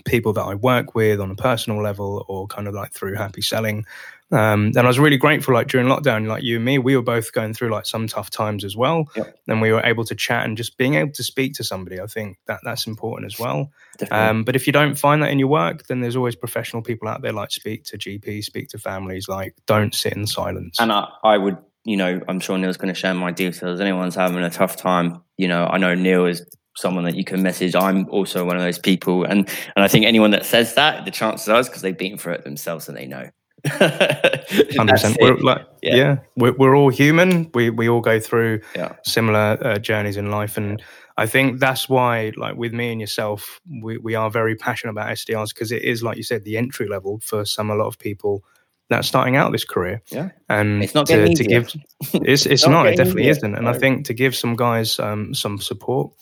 [SPEAKER 1] people that I work with on a personal level or kind of like through happy selling. Um, and I was really grateful, like during lockdown, like you and me, we were both going through like some tough times as well. Yep. And we were able to chat and just being able to speak to somebody. I think that that's important as well. Um, but if you don't find that in your work, then there's always professional people out there like speak to GP, speak to families, like don't sit in silence.
[SPEAKER 2] And I, I would, you know, I'm sure Neil's going to share my details. Anyone's having a tough time, you know, I know Neil is someone that you can message. I'm also one of those people, and and I think anyone that says that, the chances are because they've been through it themselves and they know.
[SPEAKER 1] Hundred percent. Like, yeah, yeah we're, we're, all human. We we all go through yeah. similar uh, journeys in life, and I think that's why, like with me and yourself, we, we are very passionate about SDRs because it is, like you said, the entry level for some a lot of people that's starting out this career.
[SPEAKER 2] Yeah,
[SPEAKER 1] and
[SPEAKER 2] it's not to, to
[SPEAKER 1] give. It's it's not. not it definitely easier. isn't. And no. I think to give some guys um, some support,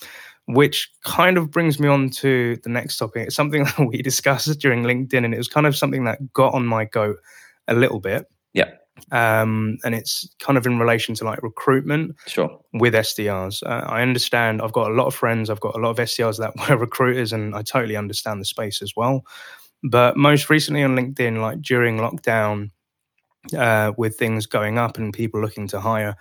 [SPEAKER 1] which kind of brings me on to the next topic. It's something that we discussed during LinkedIn, and it was kind of something that got on my goat a little bit.
[SPEAKER 2] Yeah.
[SPEAKER 1] Um, and it's kind of in relation to like recruitment
[SPEAKER 2] sure.
[SPEAKER 1] with SDRs. Uh, I understand I've got a lot of friends, I've got a lot of SDRs that were recruiters, and I totally understand the space as well. But most recently on LinkedIn, like during lockdown, uh, with things going up and people looking to hire,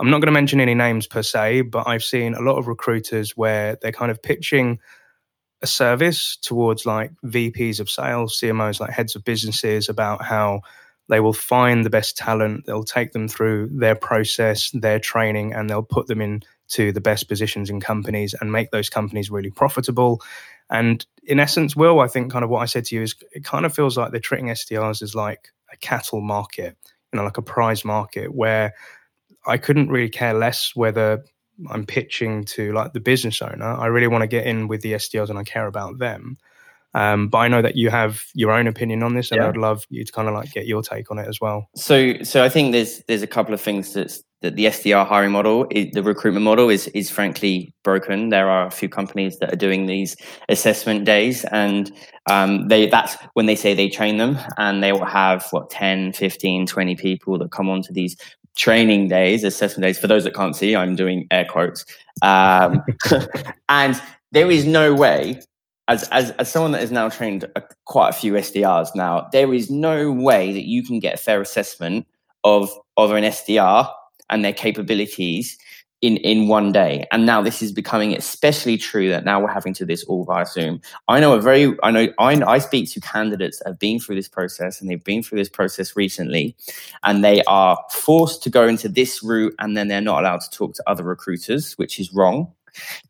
[SPEAKER 1] I'm not going to mention any names per se, but I've seen a lot of recruiters where they're kind of pitching a service towards like VPs of sales, CMOs, like heads of businesses about how they will find the best talent, they'll take them through their process, their training, and they'll put them into the best positions in companies and make those companies really profitable. And in essence, Will, I think kind of what I said to you is it kind of feels like they're treating SDRs as like a cattle market, you know, like a prize market where I couldn't really care less whether I'm pitching to like the business owner. I really want to get in with the SDRs and I care about them. Um, but I know that you have your own opinion on this, and yeah. I'd love you to kind of like get your take on it as well.
[SPEAKER 2] So, so I think there's there's a couple of things that's that the SDR hiring model, the recruitment model, is is frankly broken. There are a few companies that are doing these assessment days, and um, they that's when they say they train them, and they will have what 10, 15, 20 people that come onto these training days, assessment days. For those that can't see, I'm doing air quotes. Um, and there is no way, as, as, as someone that has now trained a, quite a few SDRs now, there is no way that you can get a fair assessment of, of an SDR and their capabilities in in one day and now this is becoming especially true that now we're having to do this all via zoom i know a very i know I, I speak to candidates that have been through this process and they've been through this process recently and they are forced to go into this route and then they're not allowed to talk to other recruiters which is wrong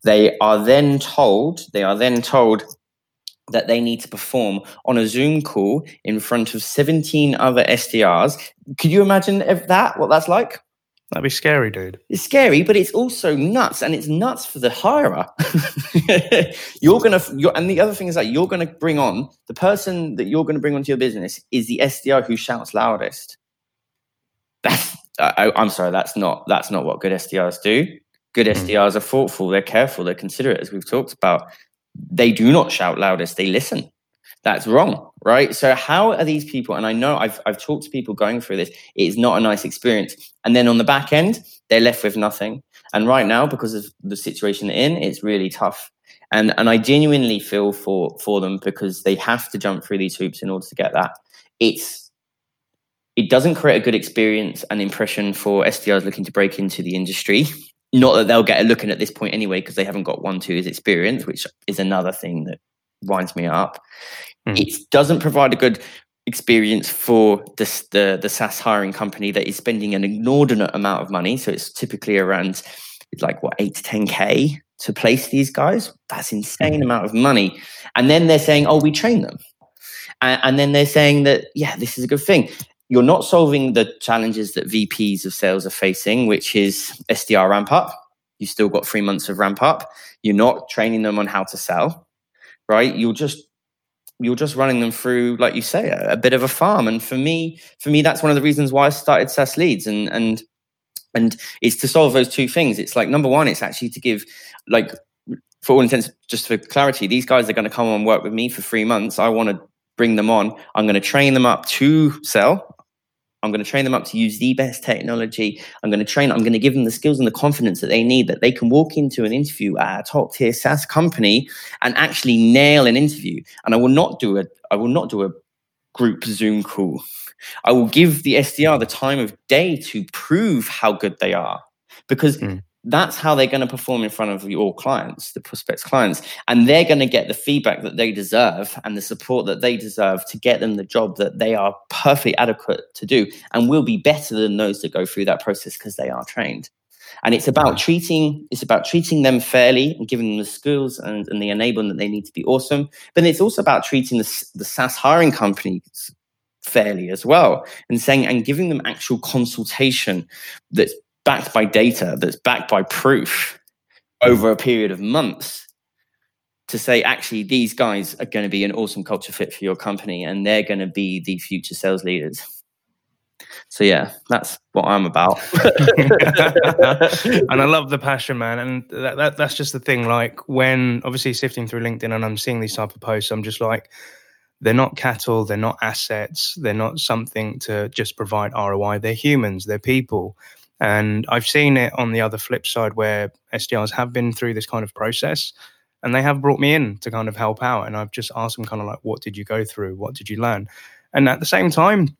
[SPEAKER 2] they are then told they are then told that they need to perform on a Zoom call in front of 17 other SDRs. Could you imagine if that, what that's like?
[SPEAKER 1] That'd be scary, dude.
[SPEAKER 2] It's scary, but it's also nuts, and it's nuts for the hirer. you're gonna, you're, and the other thing is that you're gonna bring on the person that you're gonna bring onto your business is the SDR who shouts loudest. That's, I, am sorry, that's not that's not what good SDRs do. Good mm. SDRs are thoughtful, they're careful, they're considerate, as we've talked about. They do not shout loudest; they listen that's wrong right? So how are these people and i know i've, I've talked to people going through this it is not a nice experience. And then on the back end they're left with nothing. And right now because of the situation they're in it's really tough. And and i genuinely feel for for them because they have to jump through these hoops in order to get that. It's it doesn't create a good experience and impression for SDRs looking to break into the industry. Not that they'll get a look in at this point anyway, because they haven't got one, two years experience, which is another thing that winds me up. Mm. It doesn't provide a good experience for the, the, the SaaS hiring company that is spending an inordinate amount of money. So it's typically around like what eight to ten k to place these guys. That's insane mm. amount of money. And then they're saying, "Oh, we train them," and, and then they're saying that, "Yeah, this is a good thing." You're not solving the challenges that VPs of sales are facing, which is SDR ramp up. You still got three months of ramp up. You're not training them on how to sell, right? You're just you're just running them through, like you say, a, a, bit of a farm. And for me, for me, that's one of the reasons why I started SaaSLeads, and and and it's to solve those two things. It's like number one, it's actually to give, like, for all intents, just for clarity, these guys are going to come and work with me for three months. I want to bring them on. I'm going to train them up to sell. I'm going to train them up to use the best technology. I'm going to train, I'm going to give them the skills and the confidence that they need that they can walk into an interview at a top tier SaaS company and actually nail an interview. And I will not do a, I will not do a group Zoom call. I will give the SDR the time of day to prove how good they are because mm that's how they're going to perform in front of your clients, the prospects clients, and they're going to get the feedback that they deserve and the support that they deserve to get them the job that they are perfectly adequate to do, and will be better than those that go through that process because they are trained. And it's about treating it's about treating them fairly and giving them the skills and, and the enablement that they need to be awesome. But it's also about treating the, the SaaS hiring companies fairly as well and saying and giving them actual consultation that's backed by data, that's backed by proof, over a period of months to say actually these guys are going to be an awesome culture fit for your company and they're going to be the future sales leaders. So yeah that's what i'm about.
[SPEAKER 1] And i love the passion man and that, that, that's just the thing like when obviously sifting through linkedin and i'm seeing these type of posts i'm just like they're not cattle they're not assets they're not something to just provide roi they're humans they're people and i've seen it on the other flip side where sdrs have been through this kind of process and they have brought me in to kind of help out. And i've just asked them kind of like what did you go through? What did you learn? And at the same time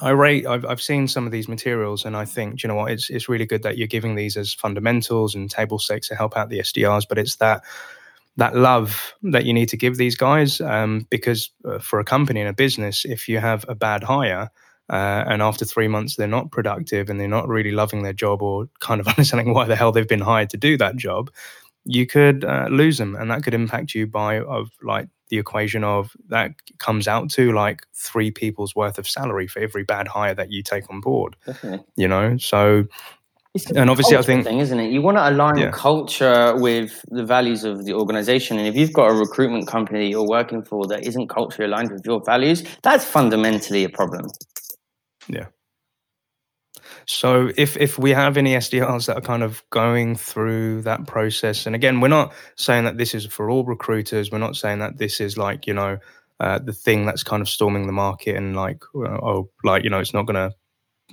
[SPEAKER 1] i rate i've, I've seen some of these materials and i think you know what? It's, it's really good that you're giving these as fundamentals and table stakes to help out the sdrs but it's that that love that you need to give these guys um, because uh, for a company and a business if you have a bad hire uh, and after three months they're not productive and they're not really loving their job or kind of understanding why the hell they've been hired to do that job you could uh, lose them. And that could impact you by of like the equation of that comes out to like three people's worth of salary for every bad hire that you take on board Definitely. you know? So and obviously i think
[SPEAKER 2] thing isn't it? You want to align yeah. culture with the values of the organization. And if you've got a recruitment company that you're working for that isn't culturally aligned with your values that's fundamentally a problem
[SPEAKER 1] yeah so if if we have any SDRs that are kind of going through that process, and again, we're not saying that this is for all recruiters. We're not saying that this is like you know uh, the thing that's kind of storming the market and like uh, oh like you know it's not going to.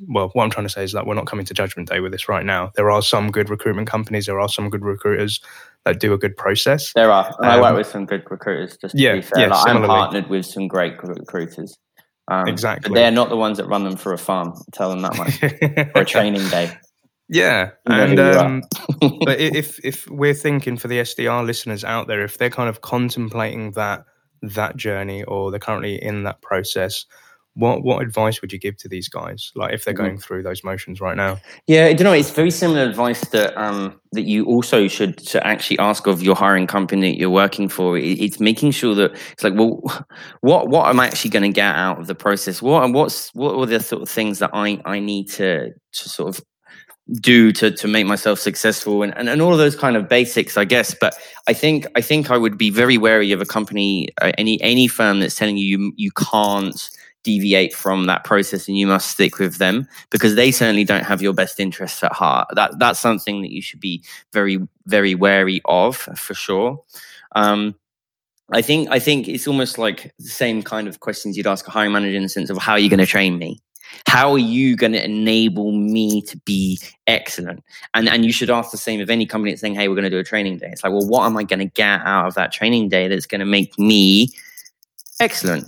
[SPEAKER 1] Well, what I'm trying to say is that we're not coming to judgment day with this right now. There are some good recruitment companies. There are some good recruiters that do a good process.
[SPEAKER 2] There are. Um, I work with some good recruiters. Just to yeah, be fair, yeah, like I'm partnered with some great recruiters.
[SPEAKER 1] Um, exactly.
[SPEAKER 2] they're not the ones that run them for a farm. tell them that much. for a training day.
[SPEAKER 1] Yeah, and um, but if if we're thinking for the SDR listeners out there, if they're kind of contemplating that that journey or they're currently in that process, what what advice would you give to these guys like if they're mm-hmm. going through those motions right now?
[SPEAKER 2] Yeah i don't know it's very similar advice that um that you also should to actually ask of your hiring company that you're working for. It's making sure that it's like well what what am i actually going to get out of the process? What what's what are the sort of things that i i need to to sort of do to to make myself successful? And, and, and all of those kind of basics i guess. But i think i think i would be very wary of a company uh, any any firm that's telling you you, you can't deviate from that process and you must stick with them because they certainly don't have your best interests at heart. That that's something that you should be very very wary of for sure. Um, I think I think it's almost like the same kind of questions you'd ask a hiring manager in the sense of how are you going to train me? How are you going to enable me to be excellent? And and you should ask the same of any company that's saying, "Hey, we're going to do a training day." It's like, well, what am I going to get out of that training day that's going to make me excellent?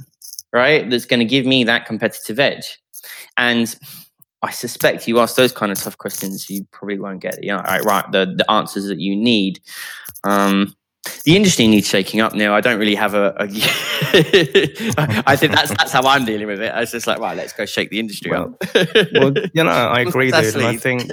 [SPEAKER 2] Right? That's going to give me that competitive edge. And I suspect you ask those kind of tough questions, you probably won't get you know, right, right the, the answers that you need. Um, the industry needs shaking up now. I don't really have a. a I think that's that's how I'm dealing with it. I was just like, right, let's go shake the industry well,
[SPEAKER 1] up. well, you know, I agree, dude. And I think,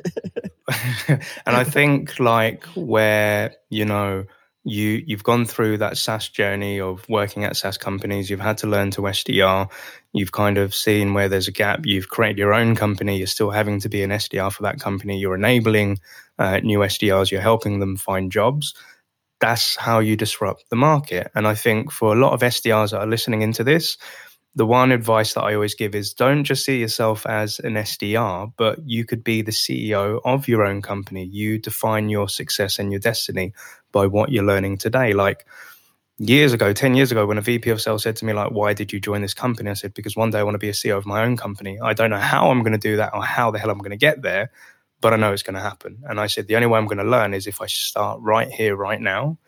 [SPEAKER 1] and I think like where you know you you've gone through that SaaS journey of working at SaaS companies. You've had to learn to SDR. You've kind of seen where there's a gap. You've created your own company. You're still having to be an SDR for that company. You're enabling uh, new SDRs. You're helping them find jobs. That's how you disrupt the market. And I think for a lot of SDRs that are listening into this, the one advice that I always give is don't just see yourself as an SDR, but you could be the CEO of your own company. You define your success and your destiny by what you're learning today. Like years ago, 10 years ago, when a VP of sales said to me, like, why did you join this company? I said, because one day I want to be a CEO of my own company. I don't know how I'm going to do that or how the hell I'm going to get there, but I know it's going to happen. And I said, the only way I'm going to learn is if I start right here, right now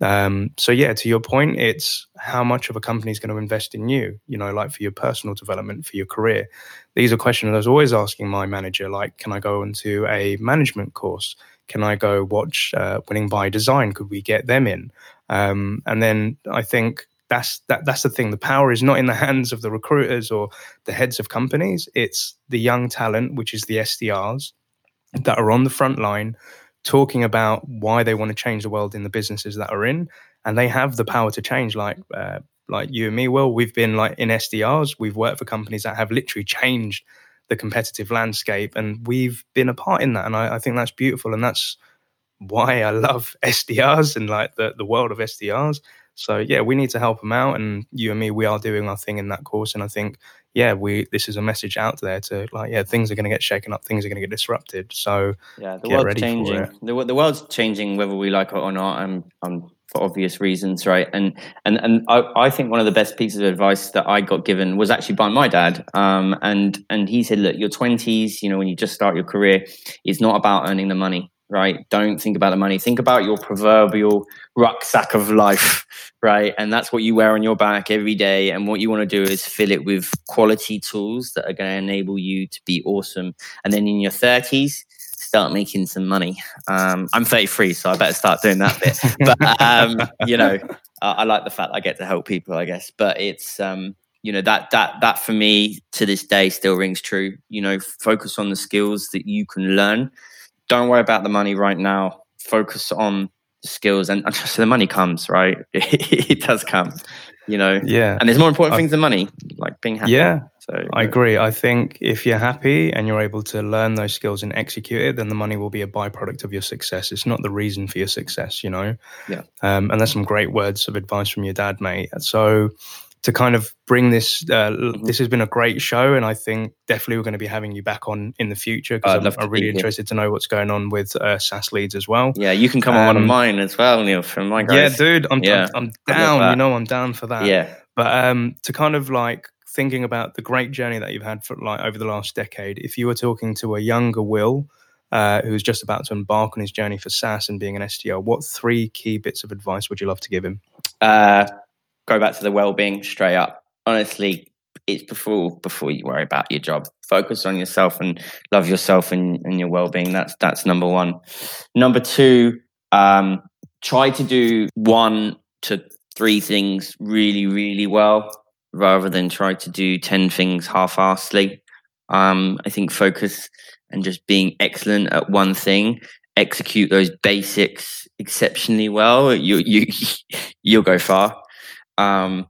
[SPEAKER 1] um, so yeah, to your point, it's how much of a company is going to invest in you. You know, like for your personal development, for your career. These are questions I was always asking my manager. Like, can I go into a management course? Can I go watch uh, Winning by Design? Could we get them in? Um, and then I think that's that, that's the thing. The power is not in the hands of the recruiters or the heads of companies. It's the young talent, which is the SDRs, that are on the front line talking about why they want to change the world in the businesses that are in, and they have the power to change. Like uh, like you and me, Will, we've been like in SDRs. We've worked for companies that have literally changed the competitive landscape, and we've been a part in that. And I, I think that's beautiful, and that's why I love SDRs and like the, the world of SDRs. So yeah, we need to help them out, and you and me, we are doing our thing in that course. And I think yeah, we this is a message out there to like yeah, things are going to get shaken up, things are going to get disrupted. So
[SPEAKER 2] yeah, the world's changing. The, the world's changing whether we like it or not. I'm um, I'm for obvious reasons, right? And and and I, I, think one of the best pieces of advice that I got given was actually by my dad. Um, and and he said, look, your twenties, you know, when you just start your career, it's not about earning the money, right? Don't think about the money. Think about your proverbial rucksack of life, right? And that's what you wear on your back every day. And what you want to do is fill it with quality tools that are going to enable you to be awesome. And then in your thirties start making some money. Um, I'm 33, so I better start doing that bit. but um, you know, I, I, like the fact I get to help people, I guess. But it's um, you know that that that for me to this day still rings true. You know, focus on the skills that you can learn. Don't worry about the money right now. Focus on the skills, and, and so the money comes. Right, it does come. You know,
[SPEAKER 1] yeah.
[SPEAKER 2] And there's more important things than money, like being happy.
[SPEAKER 1] Yeah, so I agree. I think if you're happy and you're able to learn those skills and execute it, then the money will be a byproduct of your success. It's not the reason for your success, you know.
[SPEAKER 2] Yeah.
[SPEAKER 1] Um, and there's some great words of advice from your dad, mate. So to kind of bring this, uh, mm-hmm. this has been a great show, and I think definitely we're going to be having you back on in the future because I'm, I'm really interested to know what's going on with uh, SaaSLeads as well.
[SPEAKER 2] Yeah, you can come um, on one of mine as well, Neil, from my guys.
[SPEAKER 1] Yeah, dude, I'm, yeah, I'm, I'm down. You know, I'm down for that.
[SPEAKER 2] Yeah.
[SPEAKER 1] But um, to kind of like thinking about the great journey that you've had for like over the last decade, if you were talking to a younger Will uh, who's just about to embark on his journey for SaaS and being an SDR, what three key bits of advice would you love to give him?
[SPEAKER 2] Uh, go back to the well-being straight up. Honestly, it's before before you worry about your job. Focus on yourself and love yourself and, and your well-being. That's that's number one. Number two, um, try to do one to three things really, really well rather than try to do 10 things half-assedly. Um, I think focus and just being excellent at one thing, execute those basics exceptionally well, you you you'll go far. Um,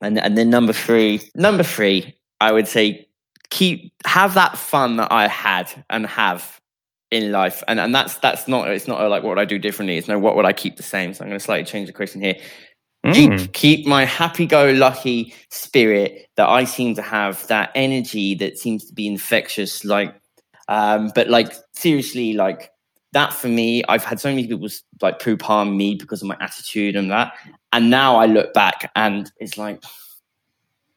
[SPEAKER 2] and and then number three, number three, I would say keep have that fun that I had and have in life, and and that's that's not it's not like what would I do differently. It's no what would I keep the same. So I'm going to slightly change the question here. Keep, mm. keep my happy-go-lucky spirit that I seem to have, that energy that seems to be infectious. Like, um, but like seriously, like that for me, I've had so many people like poop harm me because of my attitude and that. And now I look back and it's like,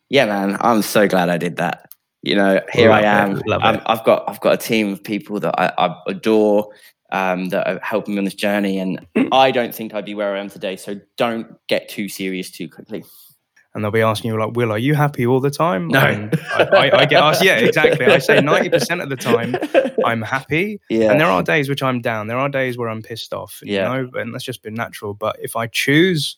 [SPEAKER 2] yeah, man, I'm so glad I did that. You know, here Love I am. I've got I've got a team of people that I, I adore um, that are helping me on this journey. And I don't think I'd be where I am today. So don't get too serious too quickly.
[SPEAKER 1] And they'll be asking you like, "Will, are you happy all the time?"
[SPEAKER 2] No,
[SPEAKER 1] I, I, I, get asked. Yeah, exactly. I say ninety percent of the time I'm happy,
[SPEAKER 2] yeah.
[SPEAKER 1] and there are days which I'm down. There are days where I'm pissed off. Yeah, you know, and that's just been natural. But if I choose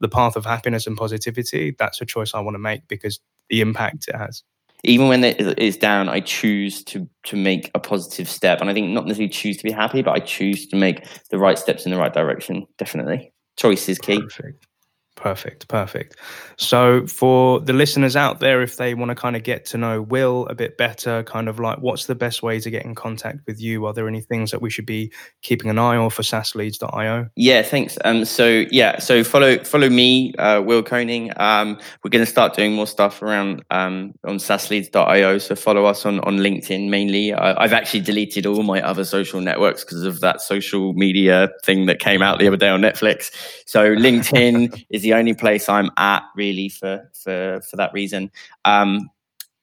[SPEAKER 1] the path of happiness and positivity, that's a choice I want to make because the impact it has
[SPEAKER 2] even when it is down, I choose to to make a positive step. And I think not necessarily choose to be happy, but I choose to make the right steps in the right direction. Definitely, choice is key.
[SPEAKER 1] Perfect. Perfect, perfect. So, for the listeners out there, if they want to kind of get to know Will a bit better, kind of like what's the best way to get in contact with you? Are there any things that we should be keeping an eye on for SaaSleads.io?
[SPEAKER 2] Yeah, thanks. Um, so yeah, so follow follow me, uh, Will Koning. Um, we're going to start doing more stuff around um, on SaaSleads.io. So follow us on on LinkedIn mainly. I, I've actually deleted all my other social networks because of that social media thing that came out the other day on Netflix. So LinkedIn is the only place I'm at really for for for that reason. Um,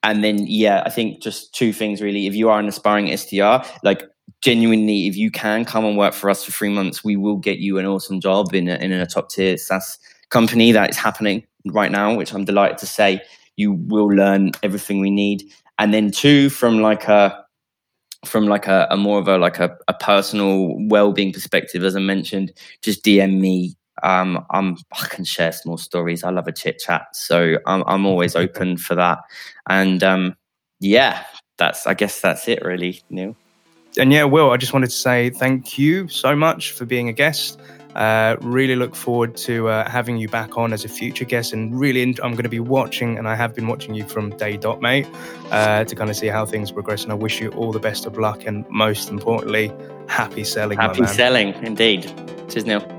[SPEAKER 2] and then yeah, I think just two things really. If you are an aspiring SDR, like genuinely, if you can come and work for us for three months, we will get you an awesome job in a, in a top tier SaaS company that is happening right now, which I'm delighted to say. You will learn everything we need. And then two, from like a from like a, a more of a like a, a personal well-being perspective, as I mentioned, just DM me um, I'm I can share small stories. I love a chit chat, so I'm I'm always open for that. And um, yeah, that's I guess that's it really, Neil.
[SPEAKER 1] And yeah, Will, I just wanted to say thank you so much for being a guest. Uh, really look forward to uh, having you back on as a future guest, and really, I'm going to be watching, and I have been watching you from day dot, mate, uh, to kind of see how things progress. And I wish you all the best of luck, and most importantly, happy selling.
[SPEAKER 2] Happy selling, indeed. Cheers, Neil.